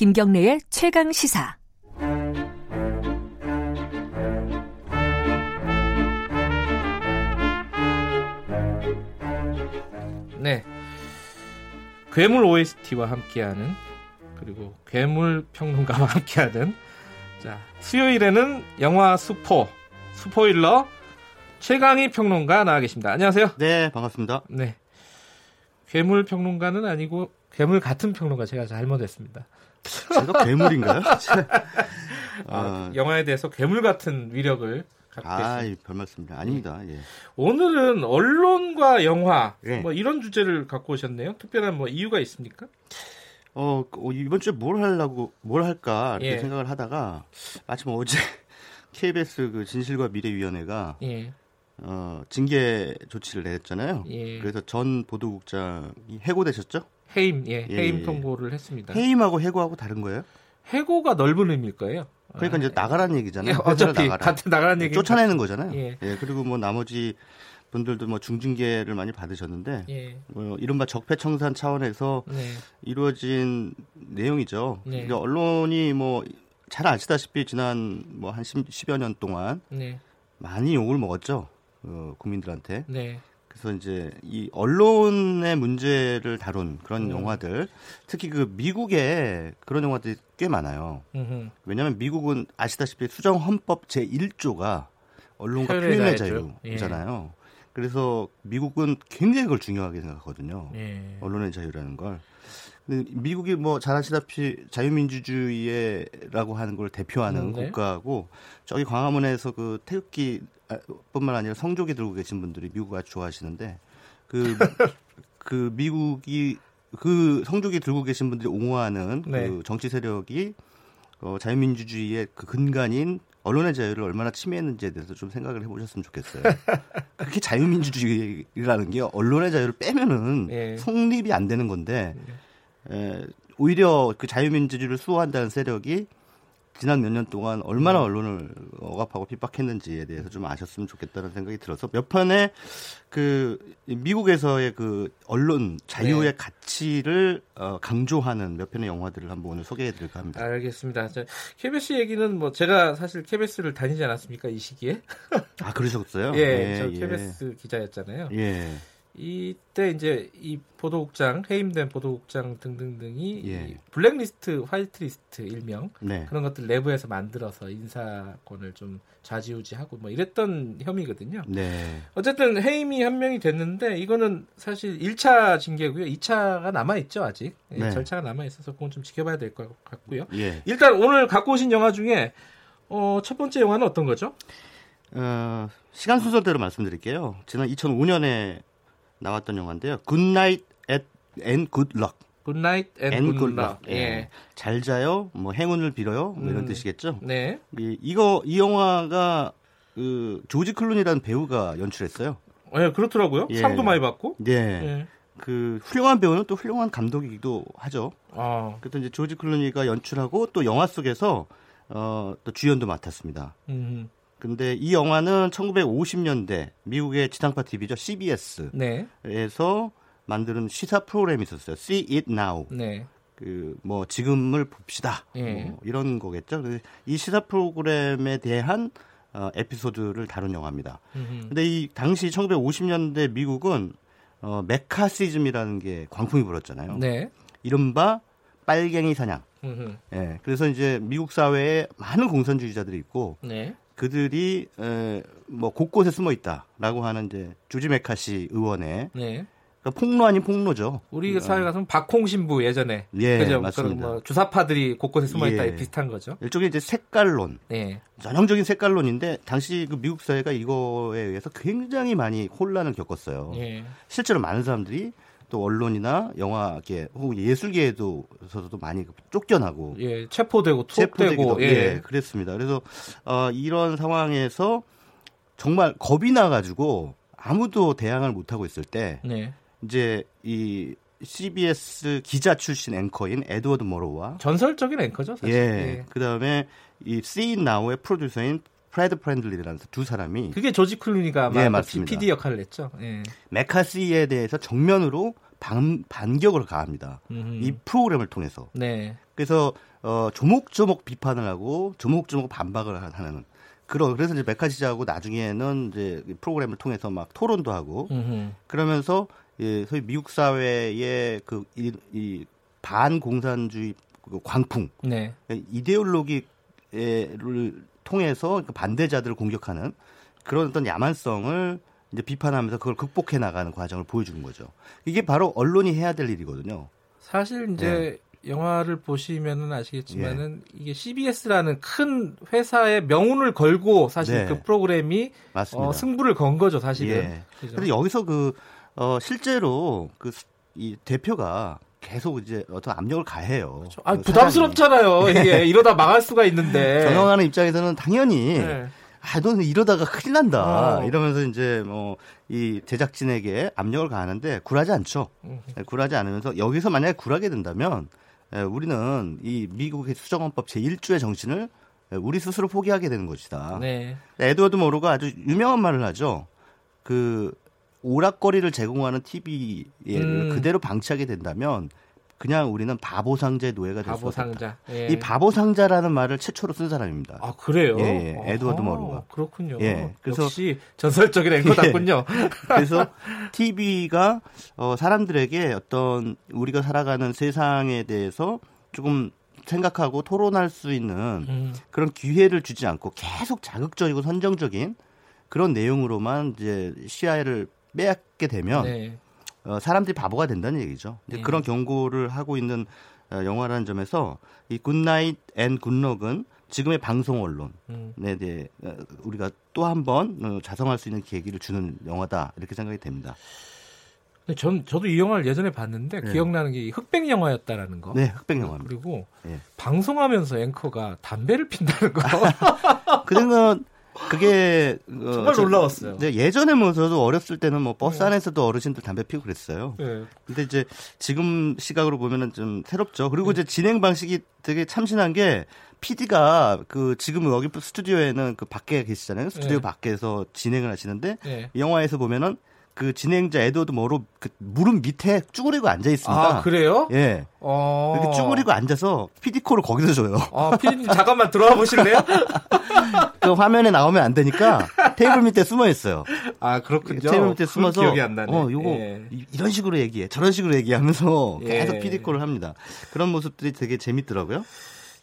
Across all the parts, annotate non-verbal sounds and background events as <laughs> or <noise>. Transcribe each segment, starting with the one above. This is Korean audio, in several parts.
김경래의 최강 시사. 네. 괴물 OST와 함께하는 그리고 괴물 평론가와 <laughs> 함께하는 자 수요일에는 영화 스포 스포일러 최강희 평론가 나와 계십니다. 안녕하세요. 네, 반갑습니다. 네. 괴물 평론가는 아니고 괴물 같은 평론가 제가 잘못했습니다. 제가 괴물인가요? <laughs> 아, 영화에 대해서 괴물 같은 위력을 갖고 아, 계십니다. 별 말씀입니다. 아닙니다. 예. 오늘은 언론과 영화 예. 뭐 이런 주제를 갖고 오셨네요. 특별한 뭐 이유가 있습니까? 어, 어, 이번 주에 뭘 하려고 뭘 할까 이렇게 예. 생각을 하다가 마침 어제 <laughs> KBS 그 진실과 미래위원회가 예. 어, 징계 조치를 내렸잖아요. 예. 그래서 전 보도국장이 해고되셨죠? 해임 예, 예, 해임 예. 통보를 했습니다. 해임하고 해고하고 다른 거예요? 해고가 넓은 의미일 거예요. 그러니까 아, 이제 나가라는 얘기잖아요. 예, 어차피 나가라. 같은 나가라는 얘기 쫓아내는 거잖아요. 예. 예. 그리고 뭐 나머지 분들도 뭐 중징계를 많이 받으셨는데 예. 뭐 이른바 적폐청산 차원에서 네. 이루어진 내용이죠. 네. 그러니까 언론이 뭐 잘 아시다시피 지난 뭐한 10여 년 동안 네. 많이 욕을 먹었죠. 어, 국민들한테. 네. 그래서 이제 이 언론의 문제를 다룬 그런 음. 영화들, 특히 그 미국에 그런 영화들이 꽤 많아요. 음흠. 왜냐하면 미국은 아시다시피 수정 헌법 제 1조가 언론과 표현의. 자유잖아요. 그래서 미국은 굉장히 그걸 중요하게 생각하거든요. 예. 언론의 자유라는 걸. 미국이 뭐 잘 아시다시피 자유민주주의라고 하는 걸 대표하는 음, 네. 국가고 저기 광화문에서 그 태극기 아, 뿐만 아니라 성조기 들고 계신 분들이 미국 아주 좋아하시는데 그, <laughs> 그 미국이 그 성조기 들고 계신 분들이 옹호하는 네. 그 정치 세력이 어, 자유민주주의의 그 근간인 언론의 자유를 얼마나 침해했는지에 대해서 좀 생각을 해보셨으면 좋겠어요. <laughs> 그렇게 자유민주주의라는 게 언론의 자유를 빼면은 예. 성립이 안 되는 건데 에, 오히려 그 자유민주주의를 수호한다는 세력이 지난 몇 년 동안 얼마나 언론을 억압하고 핍박했는지에 대해서 좀 아셨으면 좋겠다는 생각이 들어서 몇 편의 그 미국에서의 그 언론 자유의 네. 가치를 어, 강조하는 몇 편의 영화들을 한번 오늘 소개해드릴까 합니다. 알겠습니다. 저, KBS 얘기는 뭐 제가 사실 KBS를 다니지 않았습니까 이 시기에? 아 그러셨어요? <laughs> 예, 저 KBS 기자였잖아요. 예. 이때 이제 이 보도국장 해임된 보도국장 등등등이 예. 이 블랙리스트, 화이트리스트 일명 네. 그런 것들 내부에서 만들어서 인사권을 좀 좌지우지하고 뭐 이랬던 혐의거든요. 네. 어쨌든 해임이 한 명이 됐는데 이거는 사실 1차 징계고요. 2차가 남아 있죠 아직 예, 네. 절차가 남아 있어서 그건 좀 지켜봐야 될 것 같고요. 예. 일단 오늘 갖고 오신 영화 중에 어, 첫 번째 영화는 어떤 거죠? 어, 시간 순서대로 말씀드릴게요. 지난 2005년에 나왔던 영화인데요. 굿나잇 앤 굿럭. 굿나잇 앤앤 굿락. 예. 잘 자요. 뭐 행운을 빌어요. 뭐 이런 음. 뜻이겠죠. 네. 이, 이거 이 영화가 그 조지 클루니라는 배우가 연출했어요. 예, 그렇더라고요. 예. 상도 많이 받고. 네. 예. 그 훌륭한 배우는 또 훌륭한 감독이기도 하죠. 아, 그래서 이제 조지 클루니가 연출하고 또 영화 속에서 어, 또 주연도 맡았습니다. 음, 근데 이 영화는 1950년대 미국의 지상파 TV죠. CBS에서 네, 만드는 시사 프로그램이 있었어요. See It Now. 네, 그뭐 지금을 봅시다. 예. 뭐 이런 거겠죠. 이 시사 프로그램에 대한 어, 에피소드를 다룬 영화입니다. 음, 근데 이 당시 1950년대 미국은 어, 메카시즘이라는 게 광풍이 불었잖아요. 네, 이른바 빨갱이 사냥. 음, 예. 그래서 이제 미국 사회에 많은 공산주의자들이 있고 네, 그들이 에, 뭐 곳곳에 숨어 있다라고 하는 이제 조지 메카시 의원의 네. 그러니까 폭로 아닌 폭로죠. 우리 사회 가서는 박홍 신부 예전에 예, 그죠? 맞습니다. 뭐 주사파들이 곳곳에 숨어 있다 예. 비슷한 거죠. 일종의 이제 색깔론, 네, 전형적인 색깔론인데 당시 그 미국 사회가 이거에 의해서 굉장히 많이 혼란을 겪었어요. 예, 실제로 많은 사람들이 또 언론이나 영화계 혹은 예술계에도서도 많이 쫓겨나고 예, 체포되고 투옥되고, 예, 예, 그랬습니다. 그래서 어, 이런 상황에서 정말 겁이 나가지고 아무도 대항을 못 하고 있을 때 네. 이제 이 CBS 기자 출신 앵커인 에드워드 모로와 전설적인 앵커죠, 사실. 예, 그다음에 이 It Now의 프로듀서인 프레드 프렌들리라는 두 사람이 그게 조지 클루니가 예, 막 맞습니다. PD 역할을 했죠. 예. 매카시에 대해서 정면으로 반, 반격을 가합니다. 음. 이 프로그램을 통해서. 네. 그래서 어, 조목조목 비판을 하고 조목조목 반박을 하는 그런 그래서 이제 매카시하고 나중에는 이제 프로그램을 통해서 막 토론도 하고 음흠. 그러면서 예, 소위 미국 사회의 그이 반공산주의 그 광풍 네. 이데올로기를 통해서 그 반대자들을 공격하는 그런 어떤 야만성을 이제 비판하면서 그걸 극복해 나가는 과정을 보여주는 거죠. 이게 바로 언론이 해야 될 일이거든요. 사실 이제 예. 영화를 보시면은 아시겠지만은 이게 CBS라는 큰 회사의 명운을 걸고 사실 네. 그 프로그램이 맞습니다. 어, 승부를 건 거죠, 사실은. 예. 그죠? 근데 여기서 그, 어, 실제로 그, 이 대표가 계속 이제 어떤 압력을 가해요. 아, 그 부담스럽잖아요. 이게 이러다 망할 수가 있는데. 경영하는 입장에서는 당연히 네. 아, 너는 이러다가 큰일 난다. 어. 이러면서 이제 뭐, 이 제작진에게 압력을 가하는데 굴하지 않죠. 음. 네, 굴하지 않으면서 여기서 만약에 굴하게 된다면 에, 우리는 이 미국의 수정헌법 제1조의 정신을 에, 우리 스스로 포기하게 되는 것이다. 네. 에드워드 모로가 아주 유명한 말을 하죠. 그 오락거리를 제공하는 TV를 음. 그대로 방치하게 된다면 그냥 우리는 바보 상자의 노예가 될수 바보. 상자. 예. 이 바보 상자라는 말을 최초로 쓴 사람입니다. 아, 그래요? 예, 예. 에드워드 아하, 머로가. 그렇군요. 예, 그래서- 역시 전설적인 앵커답군요. <laughs> 그래서 TV가 어, 사람들에게 어떤 우리가 살아가는 세상에 대해서 조금 생각하고 토론할 수 있는 음. 그런 기회를 주지 않고 계속 자극적이고 선정적인 그런 내용으로만 이제 시야를 빼앗게 되면 네. 어, 사람들이 바보가 된다는 얘기죠. 네. 그런 경고를 하고 있는 어, 영화라는 점에서 이 Good Night and Good Luck은 지금의 방송 언론에 음. 대해 어, 우리가 또 한번 어, 자성할 수 있는 계기를 주는 영화다 이렇게 생각이 됩니다. 전 저도 이 영화를 예전에 봤는데 네. 기억나는 게 흑백 영화였다라는 거. 네, 흑백 영화입니다. 그리고 예. 방송하면서 앵커가 담배를 핀다는 거. <laughs> 그러면 그게 어, 정말 저- 놀라웠어요. 네, 예전에 뭐 저도 어렸을 때는 뭐 버스 네. 안에서도 어르신들 담배 피우고 그랬어요. 네. 근데 이제 지금 시각으로 보면은 좀 새롭죠. 그리고 이제 진행 방식이 되게 참신한 게 PD가 그 지금 여기 스튜디오에는 그 밖에 계시잖아요. 스튜디오 네. 밖에서 진행을 하시는데 네. 이 영화에서 보면은 그 진행자 에드워드 머로 그 무릎 밑에 쭈그리고 앉아 있습니다. 아 그래요? 예. 어. 이렇게 쭈그리고 앉아서 PD 콜을 거기서 줘요. 아 피디님 잠깐만 들어와 보실래요? <laughs> 그 화면에 나오면 안 되니까 테이블 밑에 숨어 있어요. 아 그렇군요. 테이블 밑에 숨어서 기억이 안 나네. 어, 요거 예. 이- 이런 식으로 얘기해. 저런 식으로 얘기하면서 예. 계속 PD 콜을 합니다. 그런 모습들이 되게 재밌더라고요.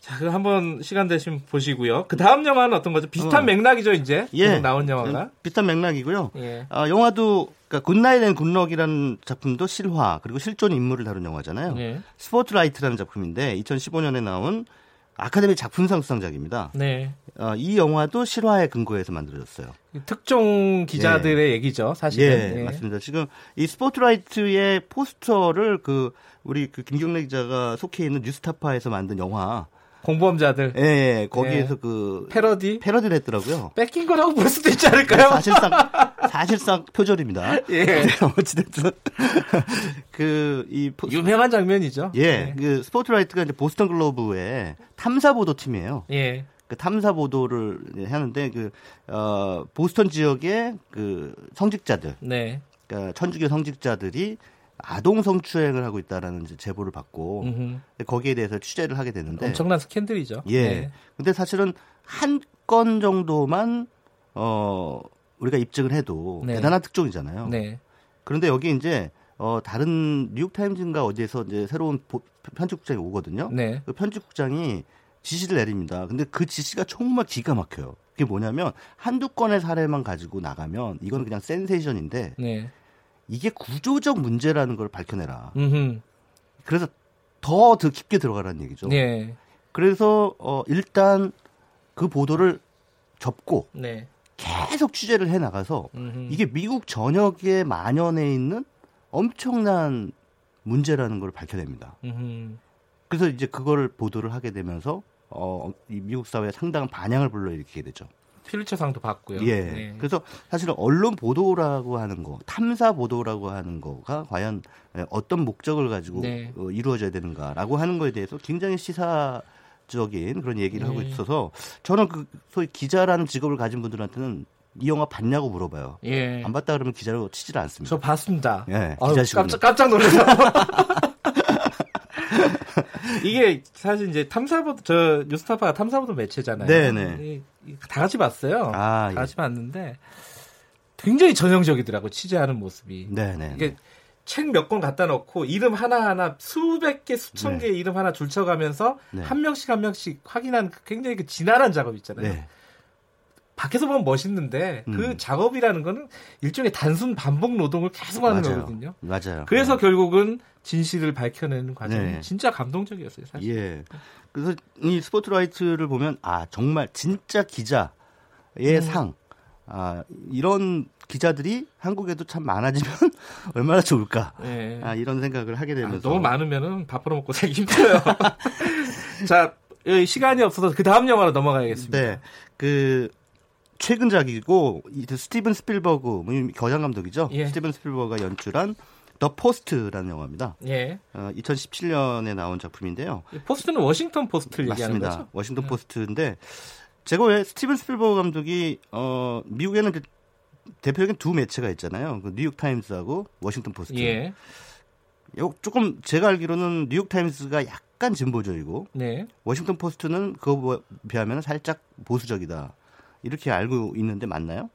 자, 그럼 한번 시간 되시면 보시고요. 그 다음 영화는 어떤 거죠? 비슷한 어. 맥락이죠, 이제. 예. 나온 영화가. 비슷한 맥락이고요. 예. 아, 영화도 그러니까 Good Night and Good Luck이라는 작품도 실화 그리고 실존 인물을 다룬 영화잖아요. 네. 스포트라이트라는 작품인데 2015년에 나온 아카데미 작품상 수상작입니다. 네. 어, 이 영화도 실화에 근거해서 만들어졌어요. 특종 기자들의 얘기죠, 예, 사실은. 예. 맞습니다. 지금 이 스포트라이트의 포스터를 그 우리 그 김경래 기자가 속해 있는 뉴스타파에서 만든 영화, 공범자들. 예, 예 거기에서 예. 그 패러디? 패러디를 했더라고요. 뺏긴 거라고 볼 수도 있지 않을까요? 사실상 사실상 표절입니다. <laughs> 예. 네, 어찌됐든 <laughs> 그이 유명한 장면이죠. 예, 그 스포트라이트가 이제 보스턴 글로브의 탐사 보도 팀이에요. 예. 그 탐사 보도를 하는데 그 어, 보스턴 지역의 그 성직자들, 네. 그러니까 천주교 성직자들이 아동 성추행을 하고 있다라는 제보를 받고 음흠. 거기에 대해서 취재를 하게 되는데 엄청난 스캔들이죠. 예. 네. 근데 사실은 한 건 정도만 어 우리가 입증을 해도 네. 대단한 특종이잖아요. 네. 그런데 여기 이제 어 다른 뉴욕 타임즈인가 어디에서 이제 새로운 보- 편집국장이 오거든요. 네. 그 편집국장이 지시를 내립니다. 근데 그 지시가 정말 기가 막혀요. 그게 뭐냐면 한두 건의 사례만 가지고 나가면 이건 그냥 센세이션인데 네. 이게 구조적 문제라는 걸 밝혀내라. 음흠. 그래서 더 더 깊게 들어가라는 얘기죠. 네. 그래서 어 일단 그 보도를 접고 네. 계속 취재를 해 나가서 음흠. 이게 미국 전역에 만연해 있는 엄청난 문제라는 걸 밝혀냅니다. 음흠. 그래서 이제 그거를 보도를 하게 되면서 어, 이 미국 사회에 상당한 반향을 불러일으키게 되죠. 퓰리처상도 받고요. 예. 네. 그래서 사실은 언론 보도라고 하는 거, 탐사 보도라고 하는 거가 과연 예, 어떤 목적을 가지고 네. 어, 이루어져야 되는가라고 하는 거에 대해서 굉장히 시사 적인 그런 얘기를 하고 네. 있어서 저는 그 소위 기자라는 직업을 가진 분들한테는 이 영화 봤냐고 물어봐요. 예. 안 봤다 그러면 기자로 치질 않습니다. 저 봤습니다. 예, 아유. 깜짝 깜짝 놀라서. <laughs> 이게 사실 이제 탐사보도 저 뉴스타파가 탐사보도 매체잖아요. 네네. 다 같이 봤어요. 아, 다 예. 같이 봤는데 굉장히 전형적이더라고 취재하는 모습이. 네네. 이게 책 몇 권 갖다 놓고 이름 하나 하나 수백 개, 수천 네. 개의 이름 하나 줄쳐가면서 네. 한 명씩 한 명씩 확인하는 그 굉장히 그 진화한 작업 있잖아요. 네. 밖에서 보면 멋있는데 그 음. 작업이라는 거는 일종의 단순 반복 노동을 계속 하는 맞아요. 거거든요. 맞아요. 그래서 결국은 진실을 밝혀내는 과정이 네. 진짜 감동적이었어요, 사실. 예. 그래서 이 스포트라이트를 보면 아 정말 진짜 기자의 음. 상. 아 이런 기자들이 한국에도 참 많아지면 <laughs> 얼마나 좋을까. 예. 아 이런 생각을 하게 아, 되면서 너무 많으면은 밥 벌어먹고 살기 힘들어요. <laughs> <laughs> 자, 이 시간이 없어서 그 다음 영화로 넘어가야겠습니다. 네. 그 최근작이고 이 스티븐 스필버그 뭐이 거장 감독이죠. 예. 스티븐 스필버그가 연출한 The Post라는 영화입니다. 예. 어, 2017년에 나온 작품인데요. 이 포스트는 워싱턴 포스트를 얘기하는 맞습니다. 거죠? 워싱턴 네. 포스트인데 제가 왜 스티븐 스필버그 감독이 어 미국에는 그 대표적인 두 매체가 있잖아요. 그 뉴욕 타임스하고 워싱턴 포스트. 예. 요 조금 제가 알기로는 뉴욕 타임스가 약간 진보적이고 네. 워싱턴 포스트는 그거 비하면 살짝 보수적이다. 이렇게 알고 있는데 맞나요?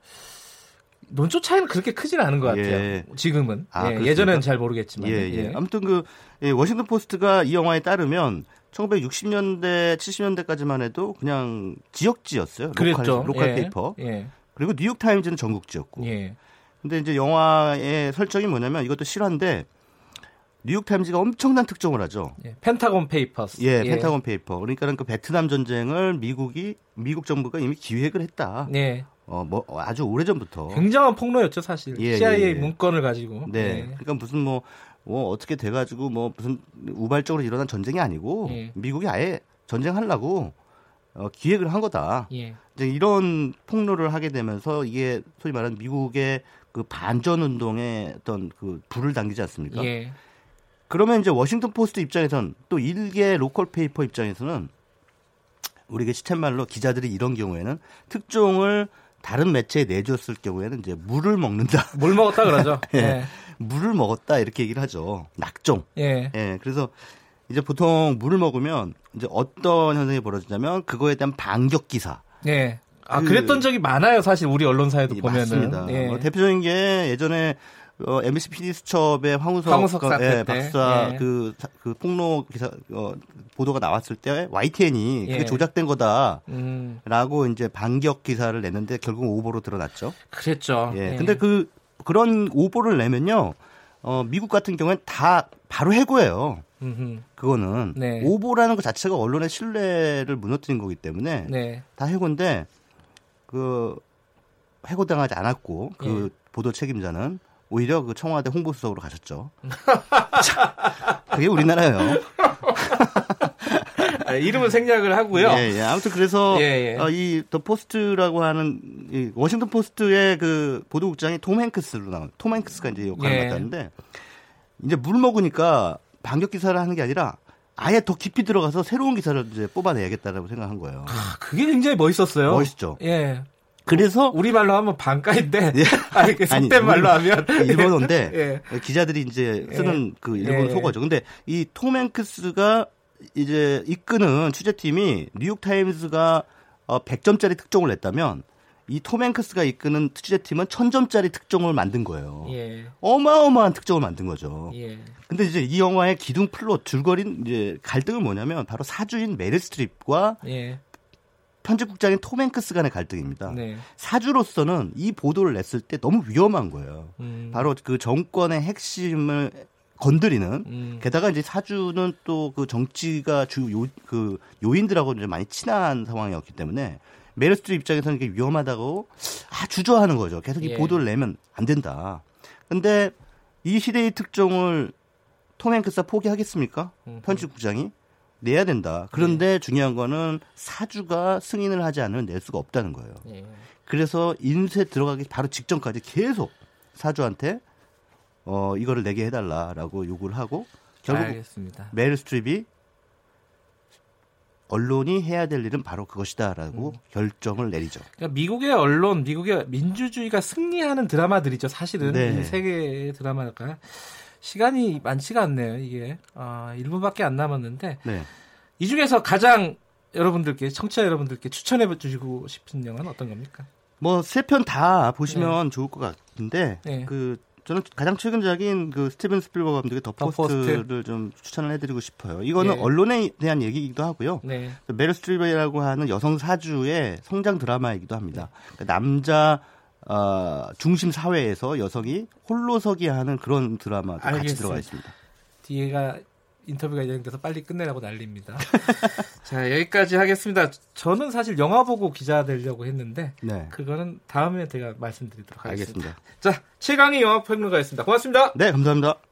논조 차이는 그렇게 크진 않은 것 같아요. 예. 지금은. 아, 예? 예전에는 잘 모르겠지만. 예, 예. 아무튼 그 예, 워싱턴 포스트가 이 영화에 따르면 1960년대, 70년대까지만 해도 그냥 지역지였어요. 그랬죠. local, local 예. paper. 예. 그리고 뉴욕 타임즈는 전국지였고. 예. 근데 이제 영화의 설정이 뭐냐면 이것도 실화인데 뉴욕 타임즈가 엄청난 특종을 하죠. 예. Pentagon Papers. 예, Pentagon Paper. 그러니까는 그 베트남 전쟁을 미국이 미국 정부가 이미 기획을 했다. 예. 어, 뭐 아주 오래전부터. 굉장한 폭로였죠, 사실. 예, CIA 예, 예. 문건을 가지고. 네. 예. 그러니까 무슨 뭐, 뭐 어떻게 돼가지고 뭐 무슨 우발적으로 일어난 전쟁이 아니고 예. 미국이 아예 전쟁하려고 어, 기획을 한 거다. 예. 이제 이런 폭로를 하게 되면서 이게 소위 말하는 미국의 그 반전 운동에 어떤 그 불을 당기지 않습니까? 예. 그러면 이제 워싱턴 포스트 입장에선 또 일개 local paper 입장에서는 우리가 시쳇말로 기자들이 이런 경우에는 특종을 다른 매체에 내줬을 경우에는 이제 물을 먹는다. <laughs> 물 먹었다 그러죠. <laughs> 예. 물을 먹었다 이렇게 얘기를 하죠. 낙종. 예. 예. 그래서 이제 보통 물을 먹으면 이제 어떤 현상이 벌어지냐면 그거에 대한 반격 기사. 예. 아, 그- 그랬던 적이 많아요, 사실 우리 언론사에도 예, 보면은. 맞습니다. 예. 어, 대표적인 게 예전에 어, MBC 수첩의 황우석, 황우석 사태 예, 때. 박사 예. 그, 사- 그 폭로 기사 어, 보도가 나왔을 때 YTN이 예. 그게 조작된 거다라고 음, 이제 반격 기사를 냈는데 결국 오보로 드러났죠. 그랬죠. 예. 근데 그 그런 오보를 내면요. 어, 미국 같은 경우엔 다 바로 해고예요. 음흠. 그거는 네. 오보라는 것 자체가 언론의 신뢰를 무너뜨린 거기 때문에 네. 다 해고인데 그 해고당하지 않았고 그 예. 보도 책임자는 오히려 그 청와대 홍보수석으로 가셨죠. <laughs> 자, 그게 우리나라예요. <laughs> 아, 이름은 생략을 하고요. 예, 예. 아무튼 그래서 예, 예. 어, 이더 포스트라고 하는 이 워싱턴 포스트의 그 보도국장이 톰 행크스로 나온 톰 행크스가 이제 역할을 예. 맡았는데 이제 물 먹으니까 반격 기사를 하는 게 아니라 아예 더 깊이 들어가서 새로운 기사를 이제 뽑아내야겠다라고 생각한 거예요. 아, 그게 굉장히 멋있었어요. 멋있죠. 예. 그래서 우리말로 하면 반까이인데, <laughs> 예. 아니, 그 속된 말로 하면. <laughs> 일본어인데 예. 기자들이 이제 쓰는 그 일본 예. 속어죠. 근데 이 톰 행크스가 이제 이끄는 취재팀이 뉴욕 타임스가 어 100점짜리 특종을 냈다면 이 톰 행크스가 이끄는 취재팀은 1000점짜리 특종을 만든 거예요. 예. 어마어마한 특종을 만든 거죠. 예. 근데 이제 이 영화의 기둥 플롯 줄거린 이제 갈등은 뭐냐면 바로 사주인 메릴 스트립과 예. 편집국장인 톰 행크스 간의 갈등입니다. 네. 사주로서는 이 보도를 냈을 때 너무 위험한 거예요. 음. 바로 그 정권의 핵심을 건드리는 음. 게다가 이제 사주는 또 그 정치가 주요 그 요인들하고 이제 많이 친한 상황이었기 때문에 메릴 스트립 입장에서는 이게 위험하다고 아 주저하는 거죠. 계속 이 예. 보도를 내면 안 된다. 근데 이 시대의 특종을 톰 행크스가 포기하겠습니까? 음흠. 편집국장이 내야 된다. 그런데 중요한 거는 사주가 승인을 하지 않으면 낼 수가 없다는 거예요. 예. 그래서 인쇄 들어가기 바로 직전까지 계속 사주한테 어 이거를 내게 해달라라고 요구를 하고 결국 알겠습니다. 메일 스트립이 언론이 해야 될 일은 바로 그것이다라고 음. 결정을 내리죠. 그러니까 미국의 언론, 미국의 민주주의가 승리하는 드라마들이죠. 사실은 네. 이 세계의 드라마가 시간이 많지가 않네요. 이게 아, 1분밖에 안 남았는데 네. 이 중에서 가장 여러분들께 청취자 여러분들께 추천해 주시고 싶은 영화는 어떤 겁니까? 뭐 세 편 다 보시면 좋을 것 같은데 네. 그 저는 가장 최근작인 그 스티븐 스필버그 감독의 The The Post를 좀 추천을 해드리고 싶어요. 이거는 예. 언론에 대한 얘기이기도 하고요. 네. 메릴 스트립이라고 하는 여성 사주의 성장 드라마이기도 합니다. 그러니까 남자 어, 중심 사회에서 여성이 홀로서기 하는 그런 드라마도 같이 알겠습니다. 들어가 있습니다. 뒤에가 인터뷰가 진행돼서 빨리 끝내라고 난립니다. <laughs> 자 여기까지 하겠습니다. 저는 사실 영화 보고 기자 되려고 했는데 네, 그거는 다음에 제가 말씀드리도록 하겠습니다. 알겠습니다. 자 최광희 영화 평론가였습니다. 고맙습니다. 네, 감사합니다.